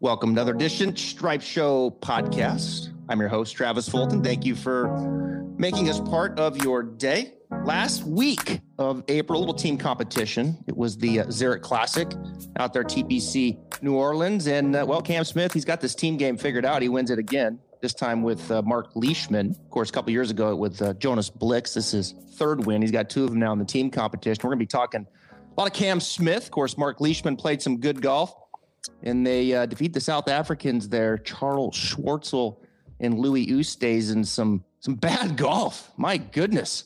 Welcome to another edition Stripe Show podcast. I'm your host, Travis Fulton. Thank you for making us part of your day. Last week of April, little team competition. It was the uh, Zurich Classic out there, TPC New Orleans. And uh, well, Cam Smith, he's got this team game figured out. He wins it again, this time with uh, Marc Leishman. Of course, a couple years ago with uh, Jonas Blixt. This is third win. He's got two of them now in the team competition. We're going to be talking a lot of Cam Smith. Of course, Mark Leishman played some good golf and they uh, defeat the South Africans there, Charl Schwartzel and Louis Oosthuizen in some some bad golf. My goodness.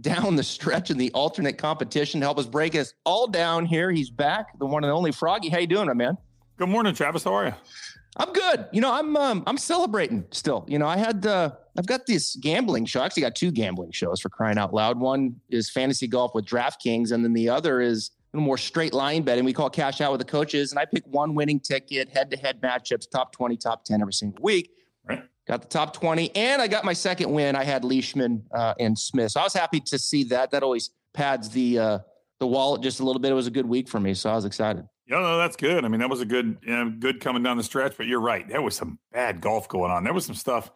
Down the stretch in the alternate competition to help us break us all down here. He's back, the one and only Froggy. How you doing, my man? Good morning, Travis. How are you? I'm good. You know, I'm um, I'm celebrating still. You know, I had uh, I've got this gambling show. I actually got two gambling shows for crying out loud. One is fantasy golf with DraftKings, and then the other is more straight line betting. We call cash out with the coaches, and I pick one winning ticket, head to head matchups, top 20, top 10 every single week. Right. Got the top 20, and I got my second win. I had Leishman uh, and Smith. So I was happy to see that. That always pads the uh, the wallet just a little bit. It was a good week for me, so I was excited. Yeah, no, that's good. I mean, that was a good, you know, good coming down the stretch. But you're right, there was some bad golf going on. There was some stuff.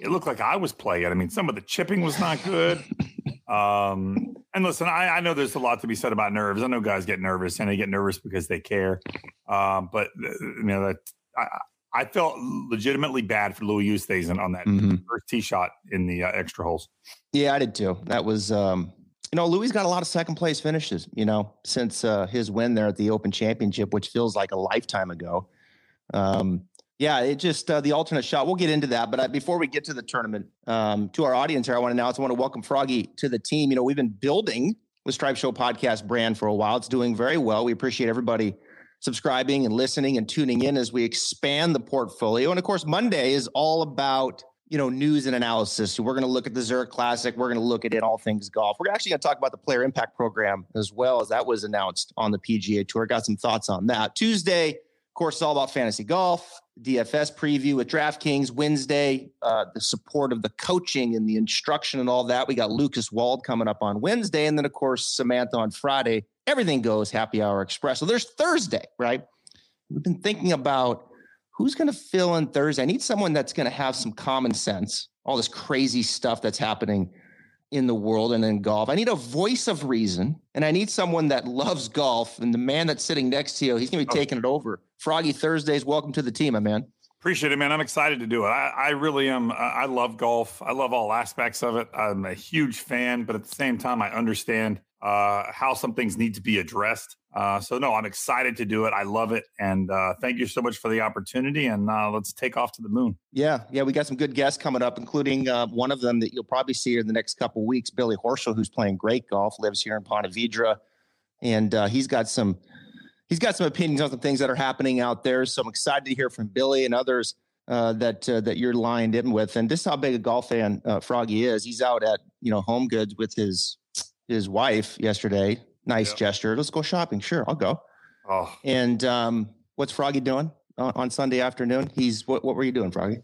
It looked like I was playing. I mean, some of the chipping was not good. Um, and listen, I, I, know there's a lot to be said about nerves. I know guys get nervous and they get nervous because they care. Um, but uh, you know that I, I, felt legitimately bad for Louis Oosthuizen on that mm-hmm. first tee shot in the uh, extra holes. Yeah, I did too. That was, um, you know, Louis got a lot of second place finishes. You know, since uh, his win there at the Open Championship, which feels like a lifetime ago. Um, yeah, it just uh, the alternate shot. We'll get into that, but uh, before we get to the tournament, um, to our audience here, I want to announce I want to welcome Froggy to the team. You know, we've been building the Stripe Show podcast brand for a while. It's doing very well. We appreciate everybody subscribing and listening and tuning in as we expand the portfolio. And of course, Monday is all about you know news and analysis. So we're going to look at the Zurich Classic. We're going to look at it all things golf. We're actually going to talk about the Player Impact Program as well as that was announced on the PGA Tour. Got some thoughts on that. Tuesday of course, it's all about fantasy golf, DFS preview with DraftKings Wednesday, uh, the support of the coaching and the instruction and all that. We got Lucas Wald coming up on Wednesday. And then, of course, Samantha on Friday. Everything goes happy hour express. So there's Thursday, right? We've been thinking about who's going to fill in Thursday. I need someone that's going to have some common sense, all this crazy stuff that's happening in the world and in golf. I need a voice of reason, and I need someone that loves golf. And the man that's sitting next to you, he's going to be oh. taking it over. Froggy Thursdays, welcome to the team, my man. Appreciate it, man. I'm excited to do it. I, I really am. I love golf. I love all aspects of it. I'm a huge fan, but at the same time, I understand uh, how some things need to be addressed. Uh, so no, I'm excited to do it. I love it, and uh, thank you so much for the opportunity. And uh, let's take off to the moon. Yeah, yeah, we got some good guests coming up, including uh, one of them that you'll probably see in the next couple weeks. Billy Horschel, who's playing great golf, lives here in Ponte Vedra, and uh, he's got some he's got some opinions on some things that are happening out there. So I'm excited to hear from Billy and others uh, that that you're lined in with. And this is how big a golf fan Froggy is. He's out at you know Home Goods with his his wife yesterday. Nice yeah. gesture. Let's go shopping. Sure, I'll go. Oh. And um, what's Froggy doing on, on Sunday afternoon? He's what? What were you doing, Froggy?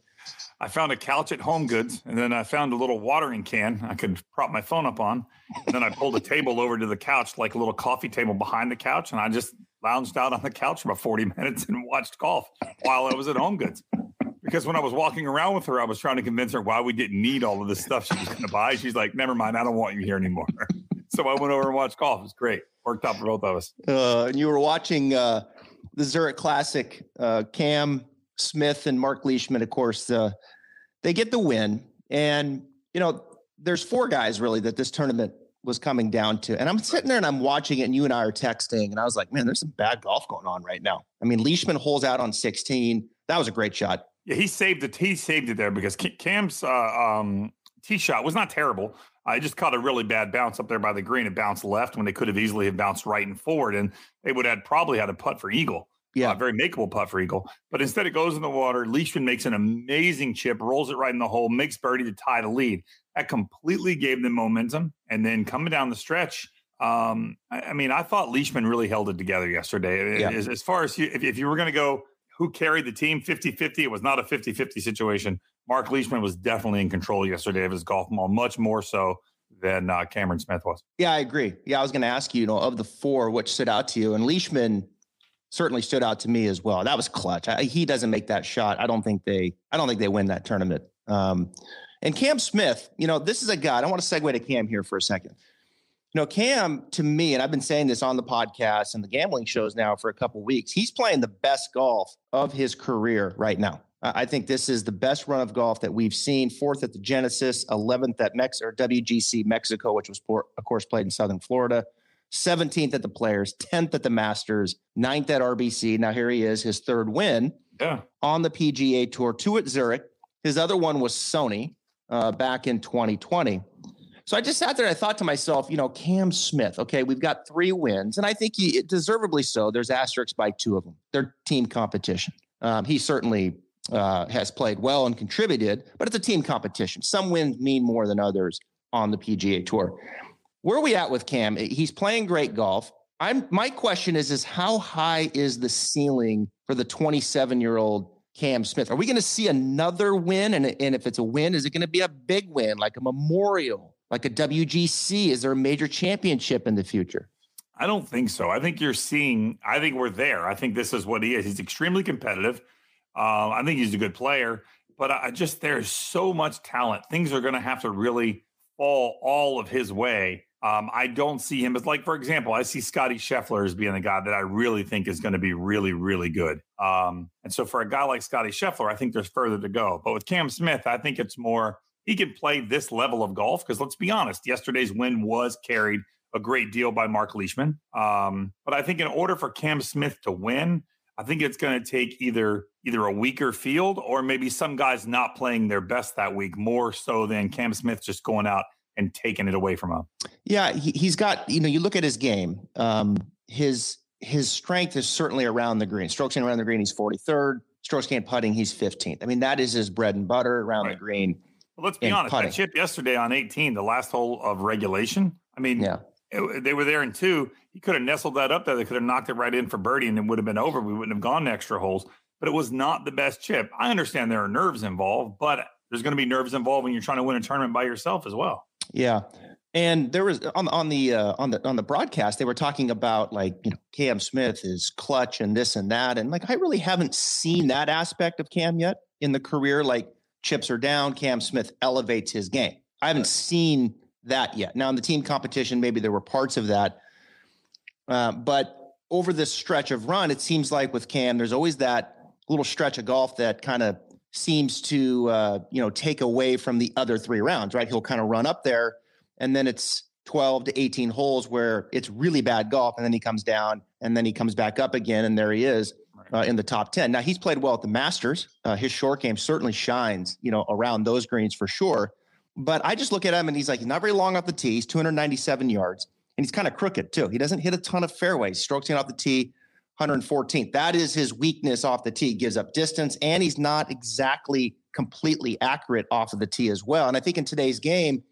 I found a couch at Home Goods, and then I found a little watering can I could prop my phone up on. And then I pulled a table over to the couch, like a little coffee table behind the couch, and I just lounged out on the couch for about 40 minutes and watched golf while I was at Home Goods. Because when I was walking around with her, I was trying to convince her why we didn't need all of this stuff she was going to buy. She's like, never mind, I don't want you here anymore. so I went over and watched golf. It was great. Worked out for both of us. Uh, and you were watching uh, the Zurich Classic. Uh, Cam Smith and Marc Leishman, of course, uh, they get the win. And, you know, there's four guys really that this tournament was coming down to. And I'm sitting there and I'm watching it, and you and I are texting, and I was like, man, there's some bad golf going on right now. I mean, Leishman holes out on 16. That was a great shot. Yeah, he saved it. He saved it there because Cam's uh, um, tee shot was not terrible. I just caught a really bad bounce up there by the green. It bounced left when they could have easily have bounced right and forward, and they would have probably had a putt for eagle. Yeah, uh, very makeable putt for eagle. But instead, it goes in the water. Leishman makes an amazing chip, rolls it right in the hole, makes birdie to tie the lead. That completely gave them momentum. And then coming down the stretch, um, I, I, mean, I thought Leishman really held it together yesterday. Yeah. As, as, far as you, if, if you were going to go who carried the team 50 50, it was not a 50 50 situation. Marc Leishman was definitely in control yesterday of his golf ball, much more so than uh, Cameron Smith was. Yeah, I agree. Yeah, I was going to ask you, you know, of the four, which stood out to you? And Leishman, certainly stood out to me as well. That was clutch. I, he doesn't make that shot. I don't think they. I don't think they win that tournament. Um, and Cam Smith, you know, this is a guy. I want to segue to Cam here for a second. You know, Cam to me, and I've been saying this on the podcast and the gambling shows now for a couple weeks. He's playing the best golf of his career right now. I think this is the best run of golf that we've seen. Fourth at the Genesis, 11th at Mex or WGC Mexico, which was, of course, played in Southern Florida. 17th at the Players, 10th at the Masters, 9th at RBC. Now here he is, his third win yeah. on the PGA Tour, two at Zurich. His other one was Sony uh, back in 2020. So I just sat there and I thought to myself, you know, Cam Smith, okay, we've got three wins, and I think he deservedly so. There's asterisks by two of them. They're team competition. Um, he certainly uh, has played well and contributed, but it's a team competition. Some wins mean more than others on the PGA Tour. Where are we at with Cam? He's playing great golf. I'm my question is is how high is the ceiling for the 27 year old Cam Smith? Are we going to see another win? And, and if it's a win, is it going to be a big win, like a memorial, like a WGC? Is there a major championship in the future? I don't think so. I think you're seeing. I think we're there. I think this is what he is. He's extremely competitive. Uh, I think he's a good player, but I just there's so much talent. Things are going to have to really fall all of his way um, I don't see him as like, for example, I see Scotty Scheffler as being the guy that I really think is going to be really, really good. Um, and so for a guy like Scotty Scheffler, I think there's further to go. But with Cam Smith, I think it's more he can play this level of golf because let's be honest, yesterday's win was carried a great deal by Marc Leishman. Um, but I think in order for Cam Smith to win, I think it's going to take either either a weaker field or maybe some guys not playing their best that week more so than Cam Smith just going out and taking it away from him. Yeah, he, has got, you know, you look at his game, um, his his strength is certainly around the green. Strokes in around the green, he's 43rd. Strokes gained putting, he's 15th. I mean, that is his bread and butter around right. the green. Well, let's be honest. Putting. That chip yesterday on 18, the last hole of regulation. I mean, yeah. It, they were there in two. He could have nestled that up there. They could have knocked it right in for birdie, and it would have been over. We wouldn't have gone extra holes. But it was not the best chip. I understand there are nerves involved, but there's going to be nerves involved when you're trying to win a tournament by yourself as well. Yeah. And there was on on the uh, on the on the broadcast they were talking about like you know Cam Smith is clutch and this and that and like I really haven't seen that aspect of Cam yet in the career like chips are down. Cam Smith elevates his game. I haven't seen that yet. Now in the team competition maybe there were parts of that. Uh, but over this stretch of run it seems like with Cam there's always that little stretch of golf that kind of seems to uh, you know take away from the other three rounds, right? He'll kind of run up there, and then it's 12 to 18 holes where it's really bad golf, and then he comes down, and then he comes back up again, and there he is uh, in the top 10. Now he's played well at the Masters. Uh, his short game certainly shines, you know, around those greens for sure. But I just look at him, and he's like not very long off the tee. He's 297 yards, and he's kind of crooked too. He doesn't hit a ton of fairways. Strokes in off the tee 114th. That is his weakness off the tee. Gives up distance, and he's not exactly completely accurate off of the tee as well. And I think in today's game,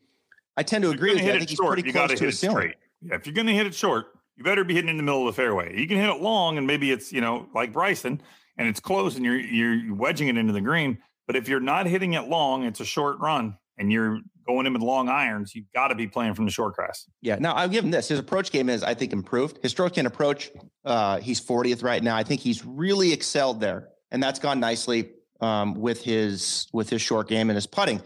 I tend to agree with you. I think he's short, pretty close to a ceiling. Straight. Yeah, if you're going to hit it short, you better be hitting in the middle of the fairway. You can hit it long, and maybe it's you know like Bryson, and it's close, and you're you're wedging it into the green. But if you're not hitting it long, it's a short run, and you're going in with long irons, you've got to be playing from the short grass. Yeah. Now I'll give him this. His approach game is, I think, improved. His stroke and approach, uh, he's 40th right now. I think he's really excelled there. And that's gone nicely um, with his with his short game and his putting.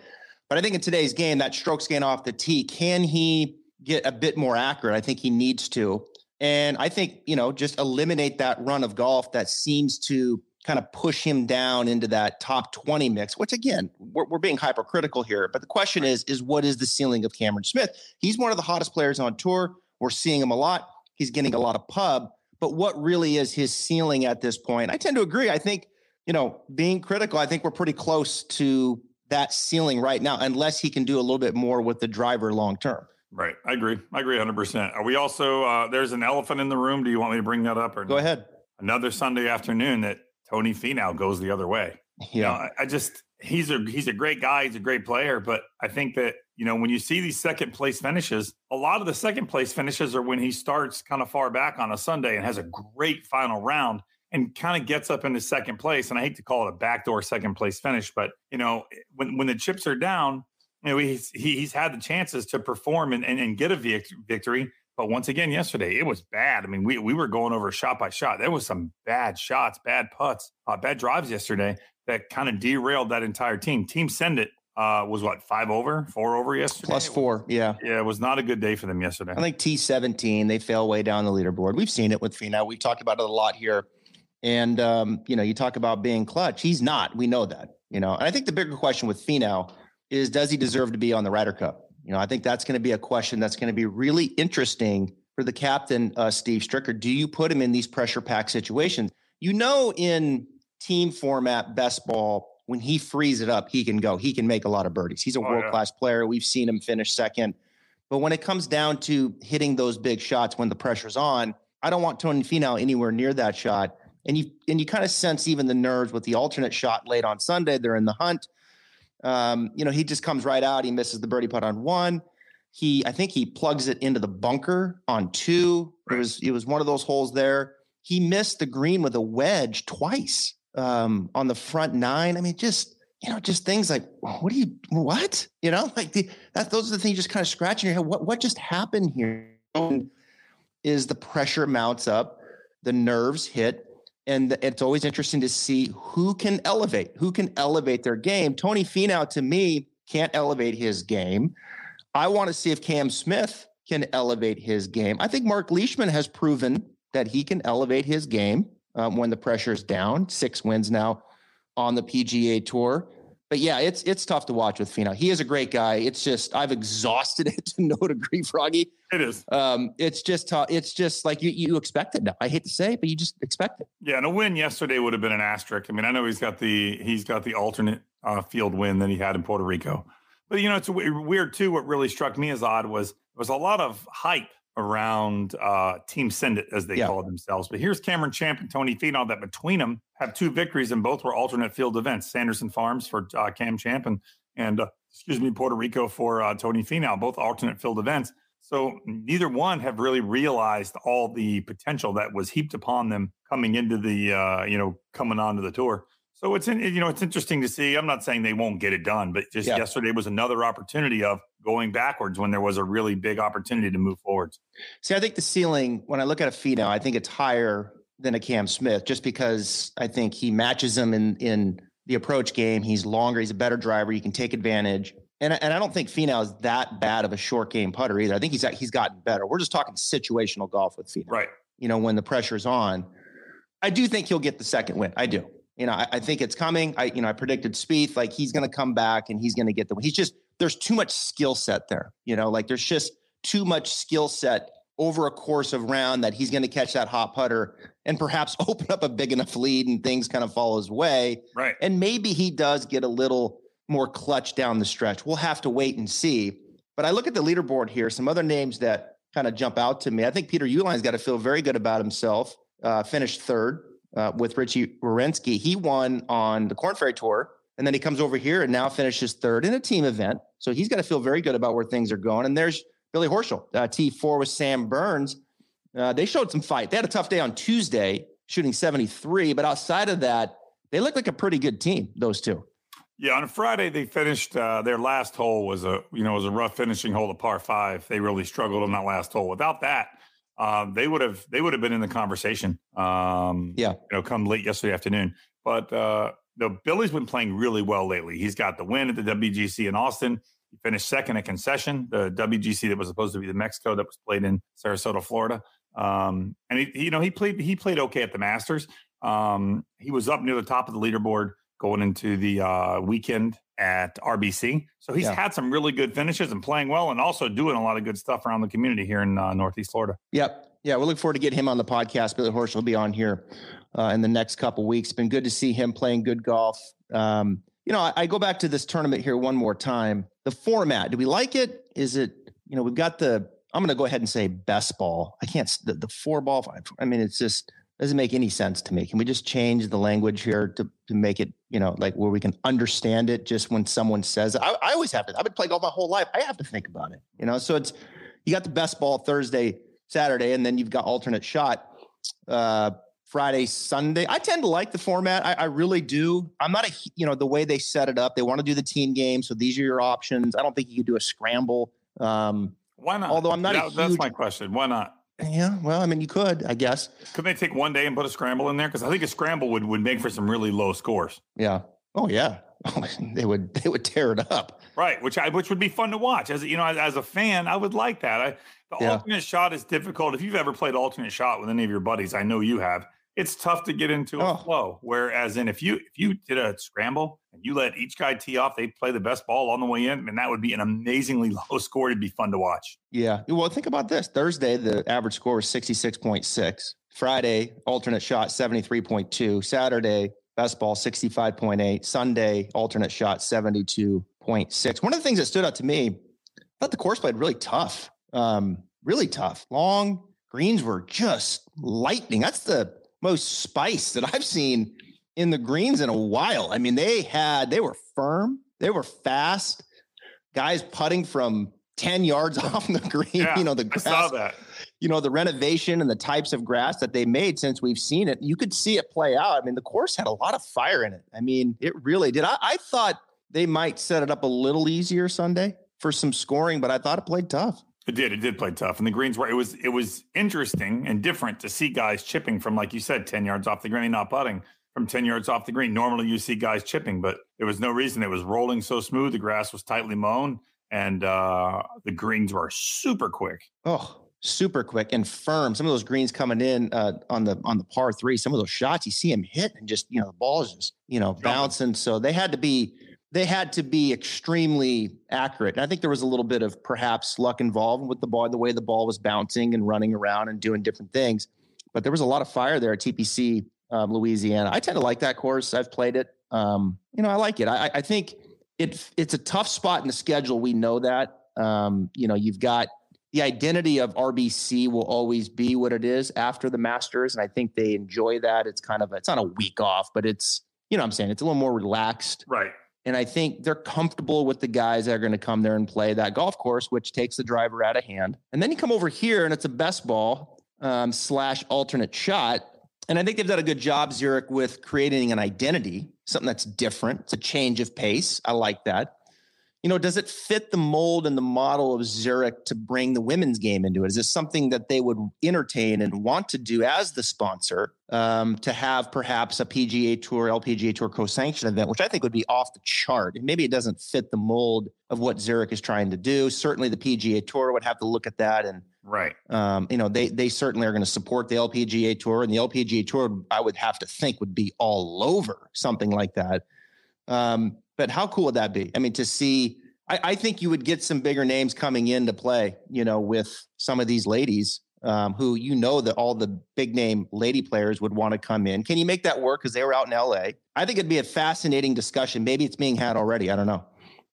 But I think in today's game, that strokes gain off the tee, can he get a bit more accurate? I think he needs to. And I think, you know, just eliminate that run of golf that seems to kind of push him down into that top 20 mix, which again, we're, we're, being hypercritical here. But the question is, is what is the ceiling of Cameron Smith? He's one of the hottest players on tour. We're seeing him a lot. He's getting a lot of pub. But what really is his ceiling at this point? I tend to agree. I think, you know, being critical, I think we're pretty close to that ceiling right now, unless he can do a little bit more with the driver long term. Right. I agree. I agree 100%. Are we also, uh, there's an elephant in the room. Do you want me to bring that up or Go ahead. Another Sunday afternoon that Tony Finau goes the other way. Yeah, you know, I, I just he's a he's a great guy. He's a great player, but I think that you know when you see these second place finishes, a lot of the second place finishes are when he starts kind of far back on a Sunday and has a great final round and kind of gets up into second place. And I hate to call it a backdoor second place finish, but you know when when the chips are down, you know he's he's had the chances to perform and, and, and get a victory But once again, yesterday it was bad. I mean, we we were going over shot by shot. There was some bad shots, bad putts, uh, bad drives yesterday that kind of derailed that entire team. Team send it uh, was what five over, four over yesterday. Plus four, yeah, yeah. It was not a good day for them yesterday. I think T seventeen they fell way down the leaderboard. We've seen it with Finau. We've talked about it a lot here, and um, you know, you talk about being clutch. He's not. We know that. You know, and I think the bigger question with Finau is does he deserve to be on the Ryder Cup? You know, I think that's going to be a question that's going to be really interesting for the captain, uh, Steve Stricker. Do you put him in these pressure pack situations? You know, in team format, best ball, when he frees it up, he can go. He can make a lot of birdies. He's a oh, world class yeah. player. We've seen him finish second. But when it comes down to hitting those big shots when the pressure's on, I don't want Tony Finau anywhere near that shot. And you and you kind of sense even the nerves with the alternate shot late on Sunday. They're in the hunt. Um, you know, he just comes right out. He misses the birdie putt on one. He, I think he plugs it into the bunker on two. It was it was one of those holes there. He missed the green with a wedge twice um, on the front nine. I mean, just you know, just things like what do you what you know, like the, that. Those are the things just kind of scratching your head. What what just happened here? Is the pressure mounts up, the nerves hit, and it's always interesting to see who can elevate, who can elevate their game. Tony Finau, to me, can't elevate his game. I want to see if Cam Smith can elevate his game. I think Marc Leishman has proven that he can elevate his game um, when the pressure's down. Six wins now on the PGA Tour but yeah, it's it's tough to watch with Finau. He is a great guy. It's just I've exhausted it to no degree, Froggy. It is. Um, it's just tough. It's just like you you expect it now. I hate to say it, but you just expect it. Yeah, and a win yesterday would have been an asterisk. I mean, I know he's got the he's got the alternate uh, field win that he had in Puerto Rico, but you know it's weird too. What really struck me as odd was was a lot of hype around uh, Team Send It, as they yeah. call themselves. But here's Cameron Champ and Tony Finau that between them have two victories and both were alternate field events. Sanderson Farms for uh, Cam Champ and, and uh, excuse me, Puerto Rico for uh, Tony Finau, both alternate field events. So neither one have really realized all the potential that was heaped upon them coming into the, uh, you know, coming onto the tour. So it's in, you know it's interesting to see. I'm not saying they won't get it done, but just yeah. yesterday was another opportunity of going backwards when there was a really big opportunity to move forwards. See, I think the ceiling when I look at a Finau, I think it's higher than a Cam Smith, just because I think he matches him in in the approach game. He's longer, he's a better driver. You can take advantage. And, and I don't think Finau is that bad of a short game putter either. I think he's he's gotten better. We're just talking situational golf with Finau. Right. You know, when the pressure's on. I do think he'll get the second win. I do you know, I, I, think it's coming. I, you know, I predicted Spieth, like he's going to come back and he's going to get the. He's just there's too much skill set there. You know, like there's just too much skill set over a course of round that he's going to catch that hot putter and perhaps open up a big enough lead and things kind of fall his way. Right. And maybe he does get a little more clutch down the stretch. We'll have to wait and see. But I look at the leaderboard here. Some other names that kind of jump out to me. I think Peter Uihlein's got to feel very good about himself. Uh, finished third uh, with Richie Werenski. He won on the Korn Ferry Tour, and then he comes over here and now finishes third in a team event. So he's got to feel very good about where things are going. And there's Billy Horschel, uh, T4 with Sam Burns. Uh, they showed some fight. They had a tough day on Tuesday, shooting 73, but outside of that, they look like a pretty good team. Those two. Yeah, on Friday they finished. Uh, their last hole was a you know was a rough finishing hole, a par five. They really struggled on that last hole. Without that, um, they would have they would have been in the conversation. Um, yeah, you know, come late yesterday afternoon. But uh, the Billy's been playing really well lately. He's got the win at the WGC in Austin. He finished second at Concession, the WGC that was supposed to be the Mexico that was played in Sarasota, Florida. Um, and he, you know, he played he played okay at the Masters. Um, he was up near the top of the leaderboard going into the uh, weekend at RBC. So he's yeah. had some really good finishes and playing well, and also doing a lot of good stuff around the community here in uh, Northeast Florida. Yep. Yeah, we look forward to get him on the podcast. Billy Horschel will be on here uh, in the next couple weeks. Been good to see him playing good golf. Um, you know, I, I, go back to this tournament here one more time. The format, do we like it? Is it, you know, we've got the, I'm going to go ahead and say best ball. I can't, the, the four ball. I mean, it's just, doesn't make any sense to me. Can we just change the language here to, to make it, you know, like where we can understand it just when someone says it? I, I always have to, I've been playing golf my whole life. I have to think about it, you know? So it's, you got the best ball Thursday, Saturday, and then you've got alternate shot uh, Friday, Sunday. I tend to like the format. I, I, really do. I'm not a, you know, the way they set it up, they want to do the team game. So these are your options. I don't think you could do a scramble. Um, Why not? Although I'm not that, a huge, that's my question. Why not? Yeah, well, I mean, you could, I guess. Could they take one day and put a scramble in there? Because I think a scramble would would make for some really low scores. Yeah. Oh yeah. they would they would tear it up. Right, which I which would be fun to watch. As you know, as, as a fan, I would like that. I, the Yeah. alternate shot is difficult. If you've ever played alternate shot with any of your buddies, I know you have. It's tough to get into a Oh. flow. Whereas in if you if you did a scramble and you let each guy tee off, they play the best ball on the way in, and that would be an amazingly low score. It'd be fun to watch. Yeah. Well, think about this. Thursday, the average score was 66.6. Friday, alternate shot 73.2. Saturday, best ball 65.8. Sunday, alternate shot 72.6. One of the things that stood out to me, I thought the course played really tough. Um, really tough. Long greens were just lightning. That's the most spice that I've seen in the greens in a while. I mean, they had, they were firm, they were fast. Guys putting from 10 yards off the green, Yeah, you know, the I grass saw that. you know the renovation and the types of grass that they made since we've seen it you could see it play out i mean the course had a lot of fire in it i mean it really did i, I thought they might set it up a little easier sunday for some scoring but i thought it played tough It did. It did play tough, and the greens were. It was. It was interesting and different to see guys chipping from, like you said, ten yards off the green, not putting from ten yards off the green. Normally, you see guys chipping, but there was no reason. It was rolling so smooth. The grass was tightly mown, and uh, the greens were super quick. oh super quick and firm some of those greens coming in uh, on the on the par three some of those shots you see him hit and just you know the ball is just you know bouncing so they had to be they had to be extremely accurate. And i think there was a little bit of perhaps luck involved with the ball the way the ball was bouncing and running around and doing different things. But there was a lot of fire there at tpc um, louisiana. I tend to like that course. I've played it. Um, you know i like it. I, I- think it, it's a tough spot in the schedule. We know that. Um, you know you've got the identity of RBC will always be what it is after the Masters, and I think they enjoy that. It's kind of a, it's not a week off, but it's you know I'm saying? It's a little more relaxed, Right. And I think they're comfortable with the guys that are going to come there and play that golf course, which takes the driver out of hand. And then you come over here, and it's a best ball um, slash alternate shot, and I think they've done a good job, Zurich, with creating an identity, something that's different. It's a change of pace. I like that you know, does it fit the mold and the model of Zurich to bring the women's game into it? Is this something that they would entertain and want to do as the sponsor um, to have perhaps a PGA Tour, LPGA Tour co sanction event, which I think would be off the chart. And maybe it doesn't fit the mold of what Zurich is trying to do. Certainly, the PGA Tour would have to look at that and Right. um, you know, they they certainly are going to support the LPGA tour, and the LPGA tour, I would have to think, would be all over something like that. Um, but how cool would that be? I mean, to see, I, I think you would get some bigger names coming in to play, you know, with some of these ladies um, who you know that all the big name lady players would want to come in. Can you make that work? Because they were out in LA. I think it'd be a fascinating discussion. Maybe it's being had already. I don't know.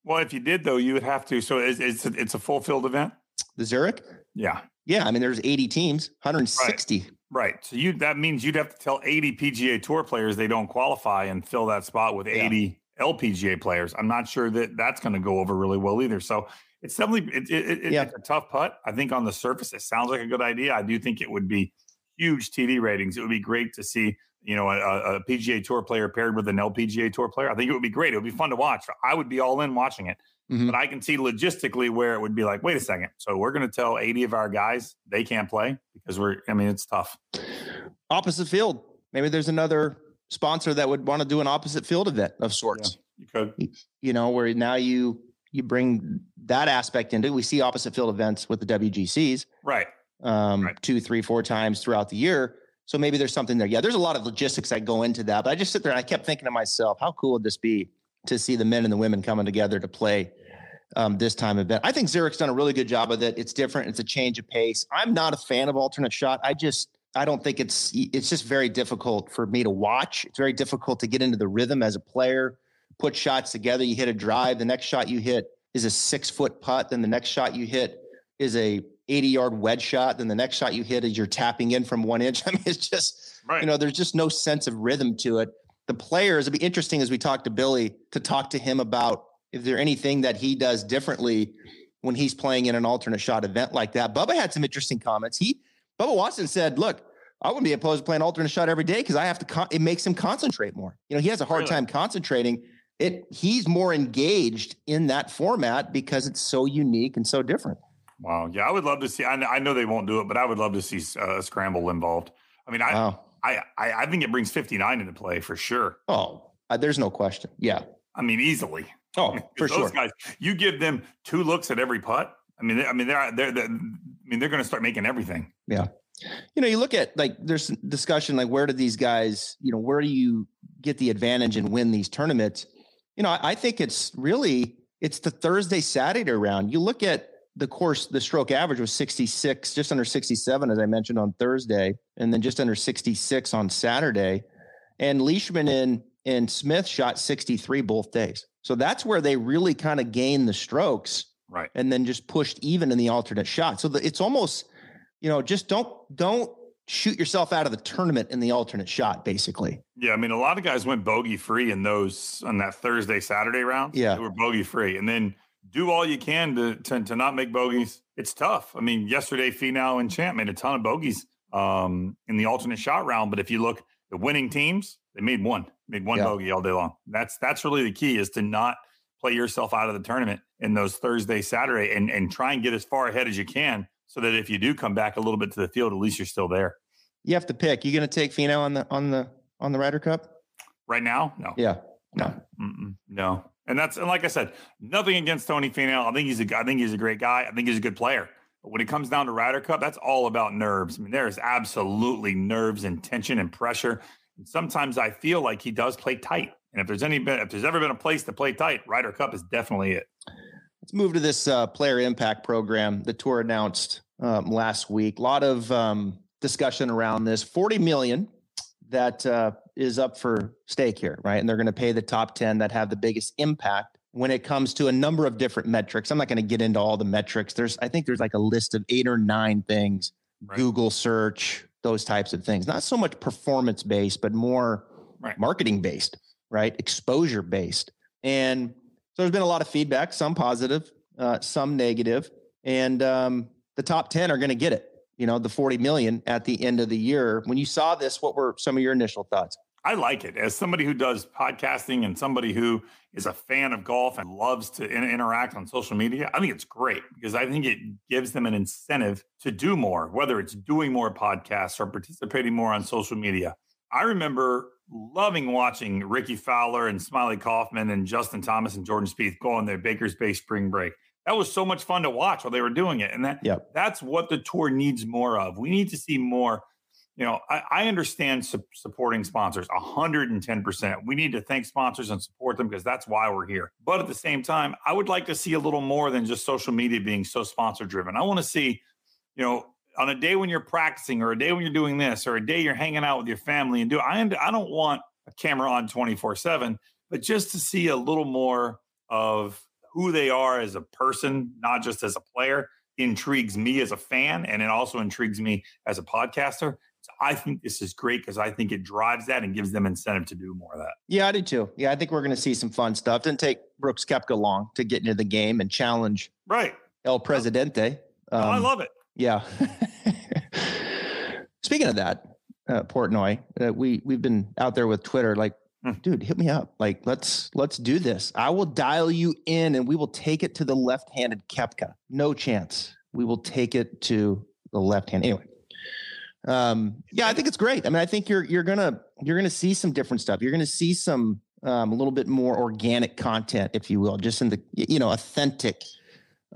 Well, if you did though, you would have to. So it's it's a, it's a full field event. The Zurich? Yeah. Yeah, I mean, there's 80 teams, 160. Right. So you that means you'd have to tell 80 PGA Tour players they don't qualify and fill that spot with Yeah. 80 LPGA players. I'm not sure that that's going to go over really well either. So it's definitely it, it, it- Yeah. it's a tough putt. I think on the surface it sounds like a good idea. I do think it would be huge TV ratings. It would be great to see you know a, a- PGA Tour player paired with an LPGA Tour player. I think it would be great. It would be fun to watch. I would be all in watching it. Mhm. But I can see logistically where it would be like, wait a second. So we're going to tell 80 of our guys they can't play because we're. I mean, it's tough. opposite field. Maybe there's another sponsor that would want to do an opposite field event of sorts. You could. You know, where now you you bring that aspect into. We see opposite field events with the WGCs Right. um, Right. two, three, four times throughout the year. So maybe there's something there. Yeah, there's a lot of logistics that go into that. But I just sit there and I kept thinking to myself, how cool would this be to see the men and the women coming together to play um, this time event? I think Zurich's done a really good job of it. It's different. It's a change of pace. I'm not a fan of alternate shot. I just I don't think it's it's just very difficult for me to watch. It's very difficult to get into the rhythm as a player. Put shots together. You hit a drive. The next shot you hit is a six foot putt. Then the next shot you hit is a 80 yard wedge shot. Then the next shot you hit is you're tapping in from one inch. I mean, it's just Right. you know, there's just no sense of rhythm to it. The players, it'd be interesting as we talk to Billy to talk to him about if there anything that he does differently when he's playing in an alternate shot event like that. Bubba had some interesting comments. He, Bubba Watson said, look, I wouldn't be opposed to playing alternate shot every day because I have to, con- it makes him concentrate more. You know, he has a hard Really? time concentrating. It, he's more engaged in that format because it's so unique and so different. Wow. Yeah, I would love to see. I, I know they won't do it, but I would love to see uh, a scramble involved. I mean, I, wow. I, I, I think it brings 59 into play for sure. Oh, uh, there's no question. Yeah. I mean, easily. Oh, for those sure. guys, you give them two looks at every putt. I mean, they, I mean, they're, they're, they're I mean, they're going to start making everything. Yeah. You know, you look at like there's discussion like where do these guys, you know, where do you get the advantage and win these tournaments? You know, I, I think it's really it's the Thursday Saturday round. You look at the course, the stroke average was 66, just under 67, as I mentioned on Thursday, and then just under 66 on Saturday. And Leishman and and Smith shot 63 both days. So that's where they really kind of gained the strokes. Right. And then just pushed even in the alternate shot. So the, it's almost, you know, just don't don't shoot yourself out of the tournament in the alternate shot, basically. Yeah, I mean, a lot of guys went bogey free in those on that Thursday Saturday round. Yeah, they were bogey free, and then do all you can to, to to not make bogeys. It's tough. I mean, yesterday Finau and Champ made a ton of bogeys um, in the alternate shot round, but if you look the winning teams, they made one, made one yeah. bogey all day long. That's that's really the key is to not play yourself out of the tournament in those Thursday, Saturday, and and try and get as far ahead as you can, so that if you do come back a little bit to the field, at least you're still there. You have to pick. You going to take Finau on the on the on the Ryder Cup right now? No. Yeah. No. Mm-mm. No. And that's and like I said, nothing against Tony Finau. I think he's a I think he's a great guy. I think he's a good player. But when it comes down to Ryder Cup, that's all about nerves. I mean, there is absolutely nerves and tension and pressure. And sometimes I feel like he does play tight. And if there's any if there's ever been a place to play tight, Ryder Cup is definitely it. Let's move to this uh, player impact program. The tour announced um, last week. A lot of um, discussion around this. Forty million that uh, is up for stake here, right? And they're going to pay the top ten that have the biggest impact when it comes to a number of different metrics. I'm not going to get into all the metrics. There's, I think, there's like a list of eight or nine things. Right. Google search, those types of things. Not so much performance based, but more right. marketing based right? Exposure based. And so there's been a lot of feedback, some positive, uh, some negative, and um, the top 10 are going to get it, you know, the 40 million at the end of the year. When you saw this, what were some of your initial thoughts? I like it as somebody who does podcasting and somebody who is a fan of golf and loves to in- interact on social media. I think it's great because I think it gives them an incentive to do more, whether it's doing more podcasts or participating more on social media. I remember loving watching Rickie Fowler and Smylie Kaufman and Justin Thomas and Jordan Spieth go on their Baker's Bay spring break. That was so much fun to watch while they were doing it. And that yep. that's what the tour needs more of. We need to see more. You know, I, I understand su- supporting sponsors 110%. We need to thank sponsors and support them because that's why we're here. But at the same time, I would like to see a little more than just social media being so sponsor driven. I want to see, you know, on a day when you're practicing or a day when you're doing this or a day you're hanging out with your family and do I I don't want a camera on 24/7 but just to see a little more of who they are as a person not just as a player intrigues me as a fan and it also intrigues me as a podcaster so I think this is great because I think it drives that and gives them incentive to do more of that. Yeah, I do too. Yeah, I think we're going to see some fun stuff. Didn't take Brooks Koepka long to get into the game and challenge right El Presidente. Um, oh, I love it. Yeah. Speaking of that, uh, Portnoy, uh, we we've been out there with Twitter. Like, hmm. dude, hit me up. Like, let's let's do this. I will dial you in, and we will take it to the left-handed Koepka. No chance. We will take it to the left hand. Anyway, um, yeah, I think it's great. I mean, I think you're you're gonna you're gonna see some different stuff. You're gonna see some um, a little bit more organic content, if you will, just in the you know authentic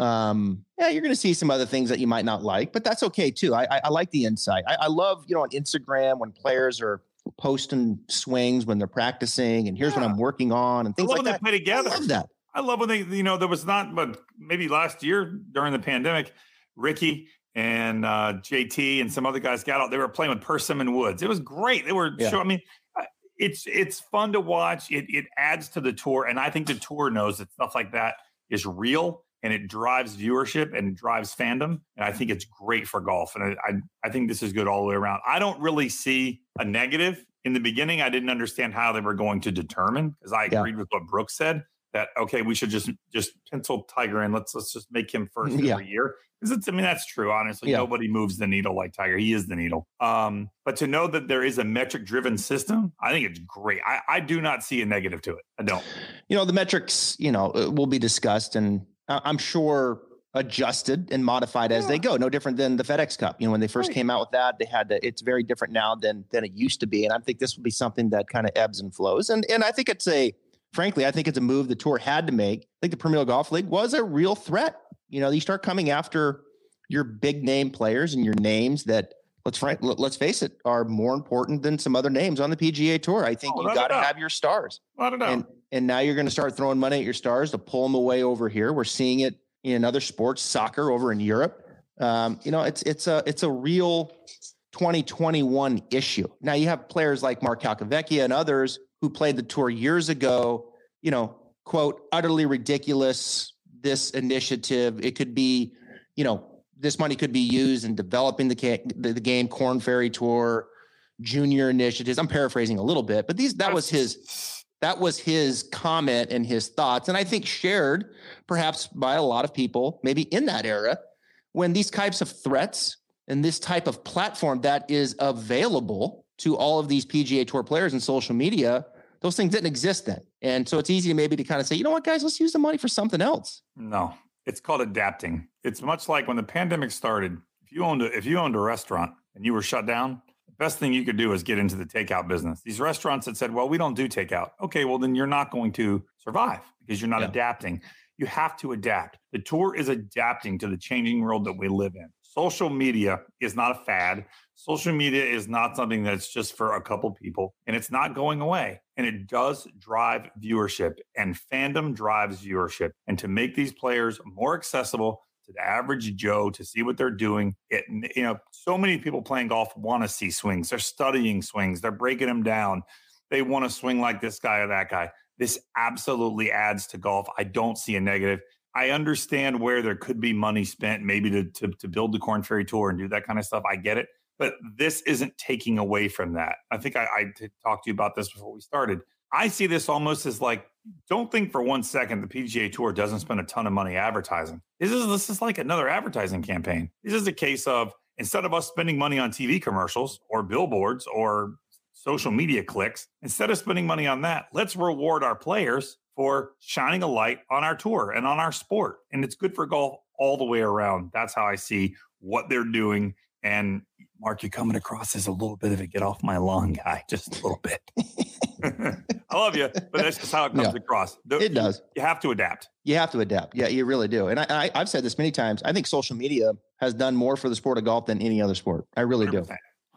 um, yeah, you're going to see some other things that you might not like, but that's okay too. I, I, I like the insight. I, I, love, you know, on Instagram when players are posting swings when they're practicing, and here's yeah. what I'm working on, and things like that. They play together. I love that. I love when they, you know, there was not, but maybe last year during the pandemic, Rickie and uh, JT and some other guys got out. They were playing with Persimmon Woods. It was great. They were. Yeah. Show, I mean, it's it's fun to watch. It it adds to the tour, and I think the tour knows that stuff like that is real and it drives viewership and drives fandom. And I think it's great for golf. And I, I, I, think this is good all the way around. I don't really see a negative. In the beginning, I didn't understand how they were going to determine because I agreed yeah. with what Brooks said that okay, we should just just pencil Tiger in. Let's let's just make him first yeah. every year. Because it's I mean that's true. Honestly, yeah. nobody moves the needle like Tiger. He is the needle. Um, but to know that there is a metric driven system, I think it's great. I, I do not see a negative to it. I don't. You know the metrics. You know will be discussed and Uh, I'm sure adjusted and modified as they go. No different than the FedEx Cup. You know, when they first Right. came out with that, they had to. It's very different now than than it used to be, and I think this will be something that kind of ebbs and flows. And and I think it's a, frankly, I think it's a move the tour had to make. I think the Premier Golf League was a real threat. You know, you start coming after your big name players and your names that. Let's let- let's face it, are more important than some other names on the PGA Tour. I think Oh, you got to have your stars I don't know. and and now you're going to start throwing money at your stars to pull them away over here. We're seeing it in other sports, soccer over in Europe. Um, you know, it's it's a it's a real 2021 issue. Now you have players like Mark Calcavecchia and others who played the tour years ago. You know, quote utterly ridiculous. This initiative, it could be, you know, this money could be used in developing the the, the game Korn Ferry Tour, junior initiatives. I'm paraphrasing a little bit, but these that was his that was his comment and his thoughts and i think shared perhaps by a lot of people maybe in that era when these types of threats and this type of platform that is available to all of these pga tour players and social media those things didn't exist then. And so it's easy maybe to kind of say you know what guys? Let's use the money for something else. No, it's called adapting. It's much like when the pandemic started. If you owned a, if you owned a restaurant and you were shut down, the best thing you could do is get into the takeout business. These restaurants that said, "Well, we don't do takeout." Okay, well then you're not going to survive because you're not Yeah. adapting. You have to adapt. The tour is adapting to the changing world that we live in. Social media is not a fad. Social media is not something that's just for a couple people and it's not going away. And it does drive viewership and fandom drives viewership. And to make these players more accessible to the average Joe to see what they're doing, it, you know, so many people playing golf want to see swings. They're studying swings, they're breaking them down. They want to swing like this guy or that guy. This absolutely adds to golf. I don't see a negative. I understand where there could be money spent, maybe to, to, to build the Korn Ferry Tour and do that kind of stuff. I get it. But this isn't taking away from that. I think I talked to you about this before we started. I see this almost as like, don't think for one second the PGA Tour doesn't spend a ton of money advertising. This is this is like another advertising campaign. This is a case of instead of us spending money on TV commercials or billboards or social media clicks, instead of spending money on that, let's reward our players for shining a light on our tour and on our sport. And it's good for golf all the way around. That's how I see what they're doing. And Mark, you're coming across as a little bit of a get off my lawn guy, just a little bit. I love you, but that's just how it comes Yeah. across. The- it does You have to adapt. you have to adapt yeah you really do and I, I i've said this many times i think social media has done more for the sport of golf than any other sport i really do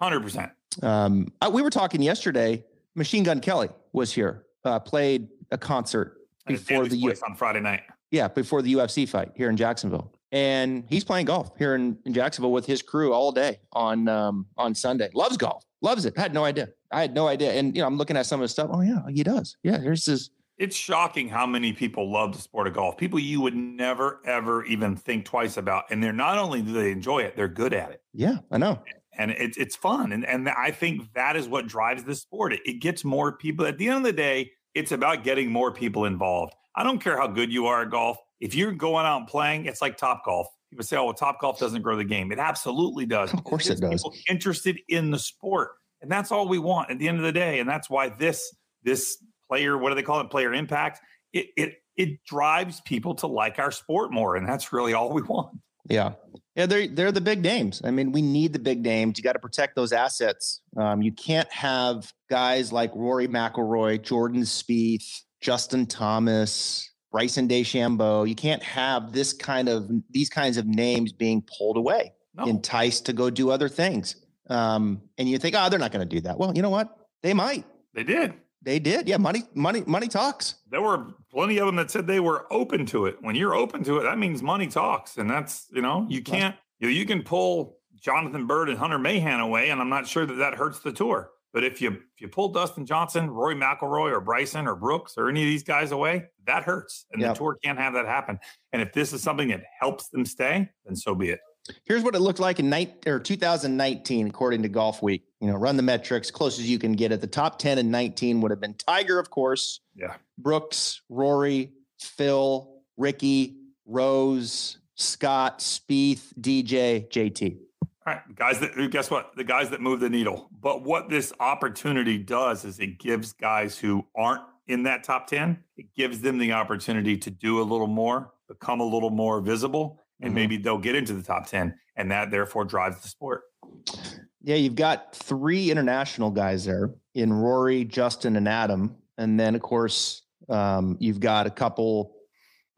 100%. 100%. Um, uh, we were talking yesterday. Machine Gun Kelly was here, uh, played a concert before the U- on Friday night. yeah before the UFC fight here in Jacksonville, and he's playing golf here in, in Jacksonville with his crew all day on um, on Sunday. Loves golf, loves it. had no idea. I had no idea, and you know I'm looking at some of his stuff. Oh yeah, he does. Yeah, here's his. It's shocking how many people love the sport of golf. People you would never, ever even think twice about. And they're not only do they enjoy it, they're good at it. Yeah, I know. and it's it's fun and and I think that is what drives this sport. It, it gets more people. At the end of the day, it's about getting more people involved. I don't care how good you are at golf. If you're going out and playing, it's like Top Golf. People say, "Oh, well, Top Golf doesn't grow the game." It absolutely does. Of course it gets does. People interested in the sport, and that's all we want at the end of the day. And that's why this this player, what do they call it, player impact? It it it drives people to like our sport more, and that's really all we want. Yeah. Yeah, they're they're the big names. I mean, we need the big names. You got to protect those assets. Um, you can't have guys like Rory McIlroy, Jordan Spieth, Justin Thomas, Bryson DeChambeau. You can't have this kind of these kinds of names being pulled away, No, enticed to go do other things. Um, and you think, oh, they're not going to do that. Well, you know what? They might. they did. They did. Yeah, money, money, money talks. there were plenty of them that said they were open to it. When you're open to it, that means money talks, and that's you know you can't you know, you can pull Jonathan Byrd and Hunter Mahan away, and I'm not sure that that hurts the tour. But if you if you pull Dustin Johnson, Roy McIlroy, or Bryson or Brooks or any of these guys away, that hurts, and Yep. the tour can't have that happen. And if this is something that helps them stay, then so be it. Here's what it looked like in night or 2019, according to Golf Week. You know, run the metrics close as you can get it. The top 10 and 19 would have been Tiger, of course. Yeah. Brooks, Rory, Phil, Rickie, Rose, Scott, Spieth, DJ, JT. All right, guys that guess what? The guys that move the needle. But what this opportunity does is it gives guys who aren't in that top 10, it gives them the opportunity to do a little more, become a little more visible, and mm-hmm. maybe they'll get into the top 10 and that therefore drives the sport. Yeah, you've got three international guys there in Rory, Justin, and Adam. And then, of course, um, you've got a couple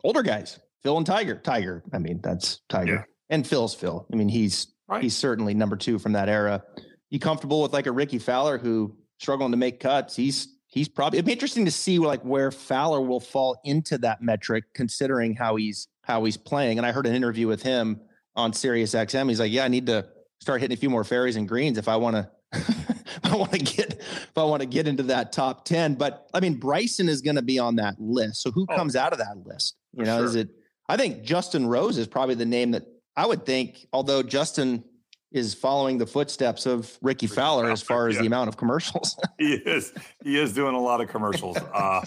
older guys, Phil and Tiger. Tiger, I mean, that's Tiger. Yeah. And Phil's Phil. I mean, he's right. he's certainly number two from that era. You comfortable with like a Rickie Fowler who struggling to make cuts? He's he's probably it'd be interesting to see like where Fowler will fall into that metric, considering how he's how he's playing. And I heard an interview with him on Sirius XM. He's like, Yeah, I need to start hitting a few more fairways and greens if I want to I want to get if I want to get into that top 10. But I mean, Bryson is going to be on that list. So who oh, comes out of that list? You know, sure. is it I think Justin Rose is probably the name that I would think, although Justin is following the footsteps of Rickie Fowler as far as yeah. the amount of commercials. he is. He is doing a lot of commercials. Uh,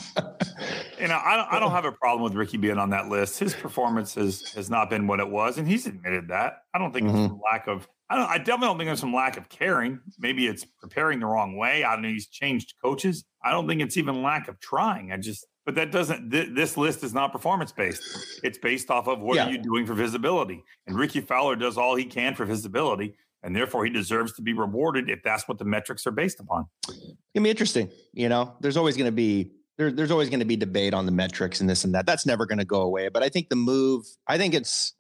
you know, I don't, I don't have a problem with Ricky being on that list. His performance has, has not been what it was, and he's admitted that. I don't think mm-hmm. it's a lack of I don't. I definitely don't think there's some lack of caring. Maybe it's preparing the wrong way. I don't know. He's changed coaches. I don't think it's even lack of trying. I just. But that doesn't. Th- this list is not performance based. It's based off of what yeah. are you doing for visibility. And Rickie Fowler does all he can for visibility, and therefore he deserves to be rewarded if that's what the metrics are based upon. It's gonna be interesting. You know, there's always going to be there, there's always going to be debate on the metrics and this and that. That's never going to go away. But I think the move. I think it's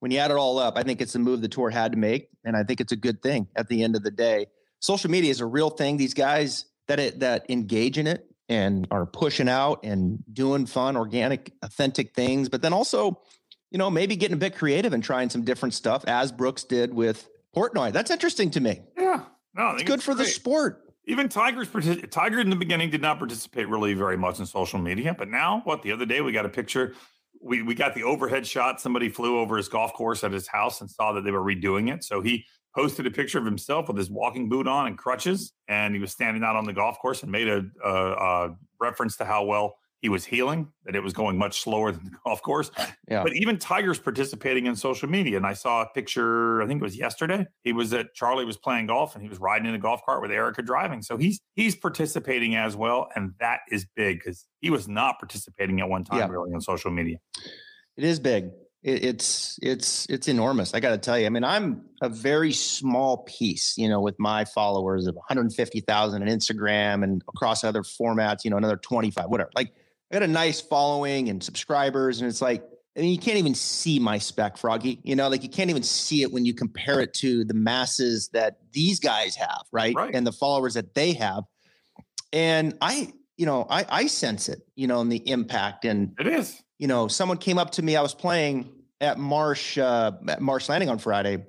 when you add it all up, I think it's the move the tour had to make, and I think it's a good thing at the end of the day. Social media is a real thing. These guys that it, that engage in it and are pushing out and doing fun, organic, authentic things, but then also, you know, maybe getting a bit creative and trying some different stuff, as Brooks did with Portnoy. That's interesting to me. Yeah, no, it's good it's for great. the sport. Even Tiger's Tiger in the beginning did not participate really very much in social media, but now, what the other day we got a picture we, we got the overhead shot. Somebody flew over his golf course at his house and saw that they were redoing it. So he posted a picture of himself with his walking boot on and crutches, and he was standing out on the golf course and made a, a, a reference to how well he was healing, that it was going much slower than the golf course. Yeah. But even Tiger's participating in social media. And I saw a picture, I think it was yesterday. He was at Charlie was playing golf and he was riding in a golf cart with Erica driving. So he's he's participating as well. And that is big because he was not participating at one time yeah. really on social media. It is big. It, it's it's it's enormous. I got to tell you. I mean, I'm a very small piece, you know, with my followers of 150,000 on Instagram and across other formats. You know, another 25, whatever. Like I got a nice following and subscribers, and it's like, I mean, you can't even see my spec, Froggy. You know, like you can't even see it when you compare it to the masses that these guys have, right? right. And the followers that they have. And I, you know, I, I sense it, you know, in the impact. And it is, you know, someone came up to me. I was playing at Marsh, uh, at Marsh Landing on Friday,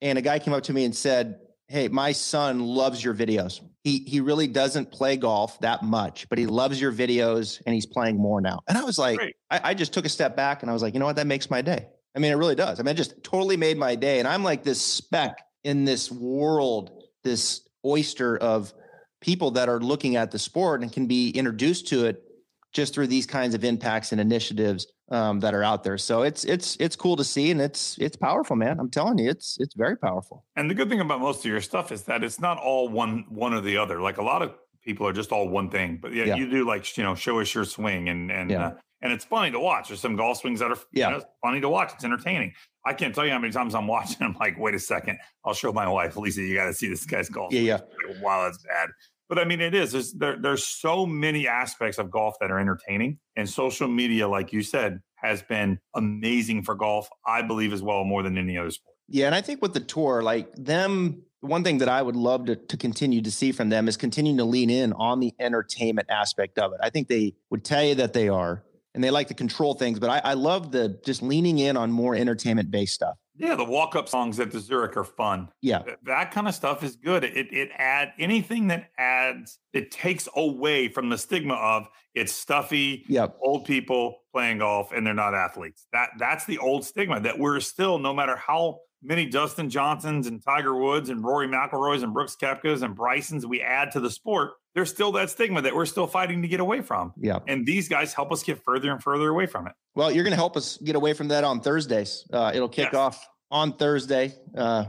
and a guy came up to me and said, Hey, my son loves your videos he he really doesn't play golf that much, but he loves your videos and he's playing more now. And I was like, I, I, just took a step back and I was like, you know what? That makes my day. I mean, it really does. I mean, it just totally made my day. And I'm like this speck in this world, this oyster of people that are looking at the sport and can be introduced to it just through these kinds of impacts and initiatives um, that are out there. So it's it's it's cool to see, and it's it's powerful, man. I'm telling you, it's it's very powerful. And the good thing about most of your stuff is that it's not all one one or the other. Like a lot of people are just all one thing, but yeah, yeah. you do like you know show us your swing, and and yeah. uh, and it's funny to watch. There's some golf swings that are yeah you know, funny to watch. It's entertaining. I can't tell you how many times I'm watching. I'm like, wait a second, I'll show my wife, Lisa. You got to see this guy's golf. Yeah, yeah. wow, that's bad. But I mean, it is. There's, there, there's so many aspects of golf that are entertaining, and social media, like you said, has been amazing for golf. I believe as well more than any other sport. Yeah, and I think with the tour, like them, one thing that I would love to, to continue to see from them is continuing to lean in on the entertainment aspect of it. I think they would tell you that they are, and they like to control things, but I, I love the just leaning in on more entertainment based stuff. Yeah, the walk-up songs at the Zurich are fun. Yeah, that kind of stuff is good. It it add anything that adds it takes away from the stigma of it's stuffy, yep. old people playing golf and they're not athletes. That that's the old stigma that we're still, no matter how many Dustin Johnsons and Tiger Woods and Rory McIlroys and Brooks Koepkas and Brysons we add to the sport, there's still that stigma that we're still fighting to get away from. Yeah. And these guys help us get further and further away from it. Well, you're going to help us get away from that on Thursdays. Uh, it'll kick yes. off on Thursday, uh,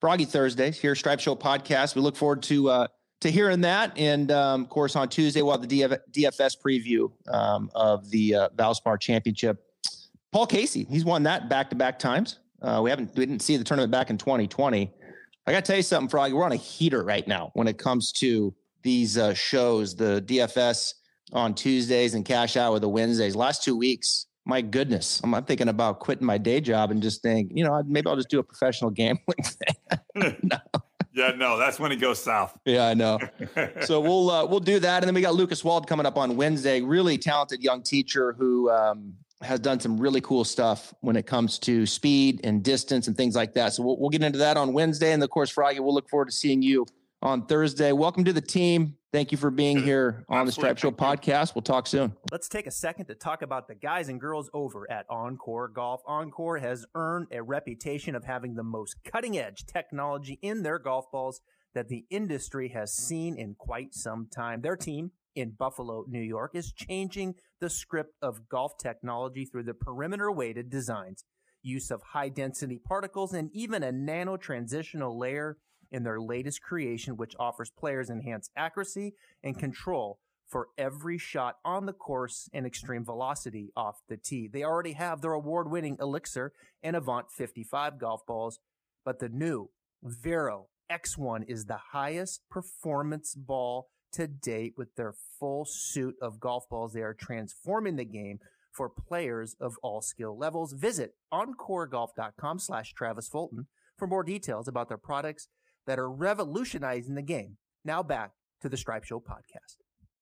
Froggy Thursdays here, Stripe Show podcast. We look forward to uh, to hearing that. And um, of course, on Tuesday, we'll have the DF- DFS preview um, of the uh, Valspar Championship. Paul Casey, he's won that back to back times. Uh, we haven't we didn't see the tournament back in 2020. I got to tell you something, Froggy. We're on a heater right now when it comes to these uh, shows, the DFS on Tuesdays and Cash Out with the Wednesdays. Last two weeks, my goodness, I'm, I'm, thinking about quitting my day job and just think, you know, maybe I'll just do a professional gambling thing. no. Yeah, no, that's when it goes south. Yeah, I know. so we'll uh, we'll do that, and then we got Lucas Wald coming up on Wednesday. Really talented young teacher who um, has done some really cool stuff when it comes to speed and distance and things like that. So we'll, we'll get into that on Wednesday, and of course, Froggy, we'll look forward to seeing you on Thursday. Welcome to the team. Thank you for being here on Absolutely. the Stripe Show podcast. We'll talk soon. Let's take a second to talk about the guys and girls over at OnCore Golf. OnCore has earned a reputation of having the most cutting edge technology in their golf balls that the industry has seen in quite some time. Their team in Buffalo, New York is changing the script of golf technology through the perimeter weighted designs, use of high density particles, and even a nano transitional layer in their latest creation, which offers players enhanced accuracy and control for every shot on the course and extreme velocity off the tee. They already have their award winning Elixir and Avant 55 golf balls, but the new Vero X1 is the highest performance ball to date with their full suit of golf balls. They are transforming the game for players of all skill levels. Visit oncoregolf.com slash Travis Fulton for more details about their products that are revolutionizing the game. Now back to the Stripe Show podcast.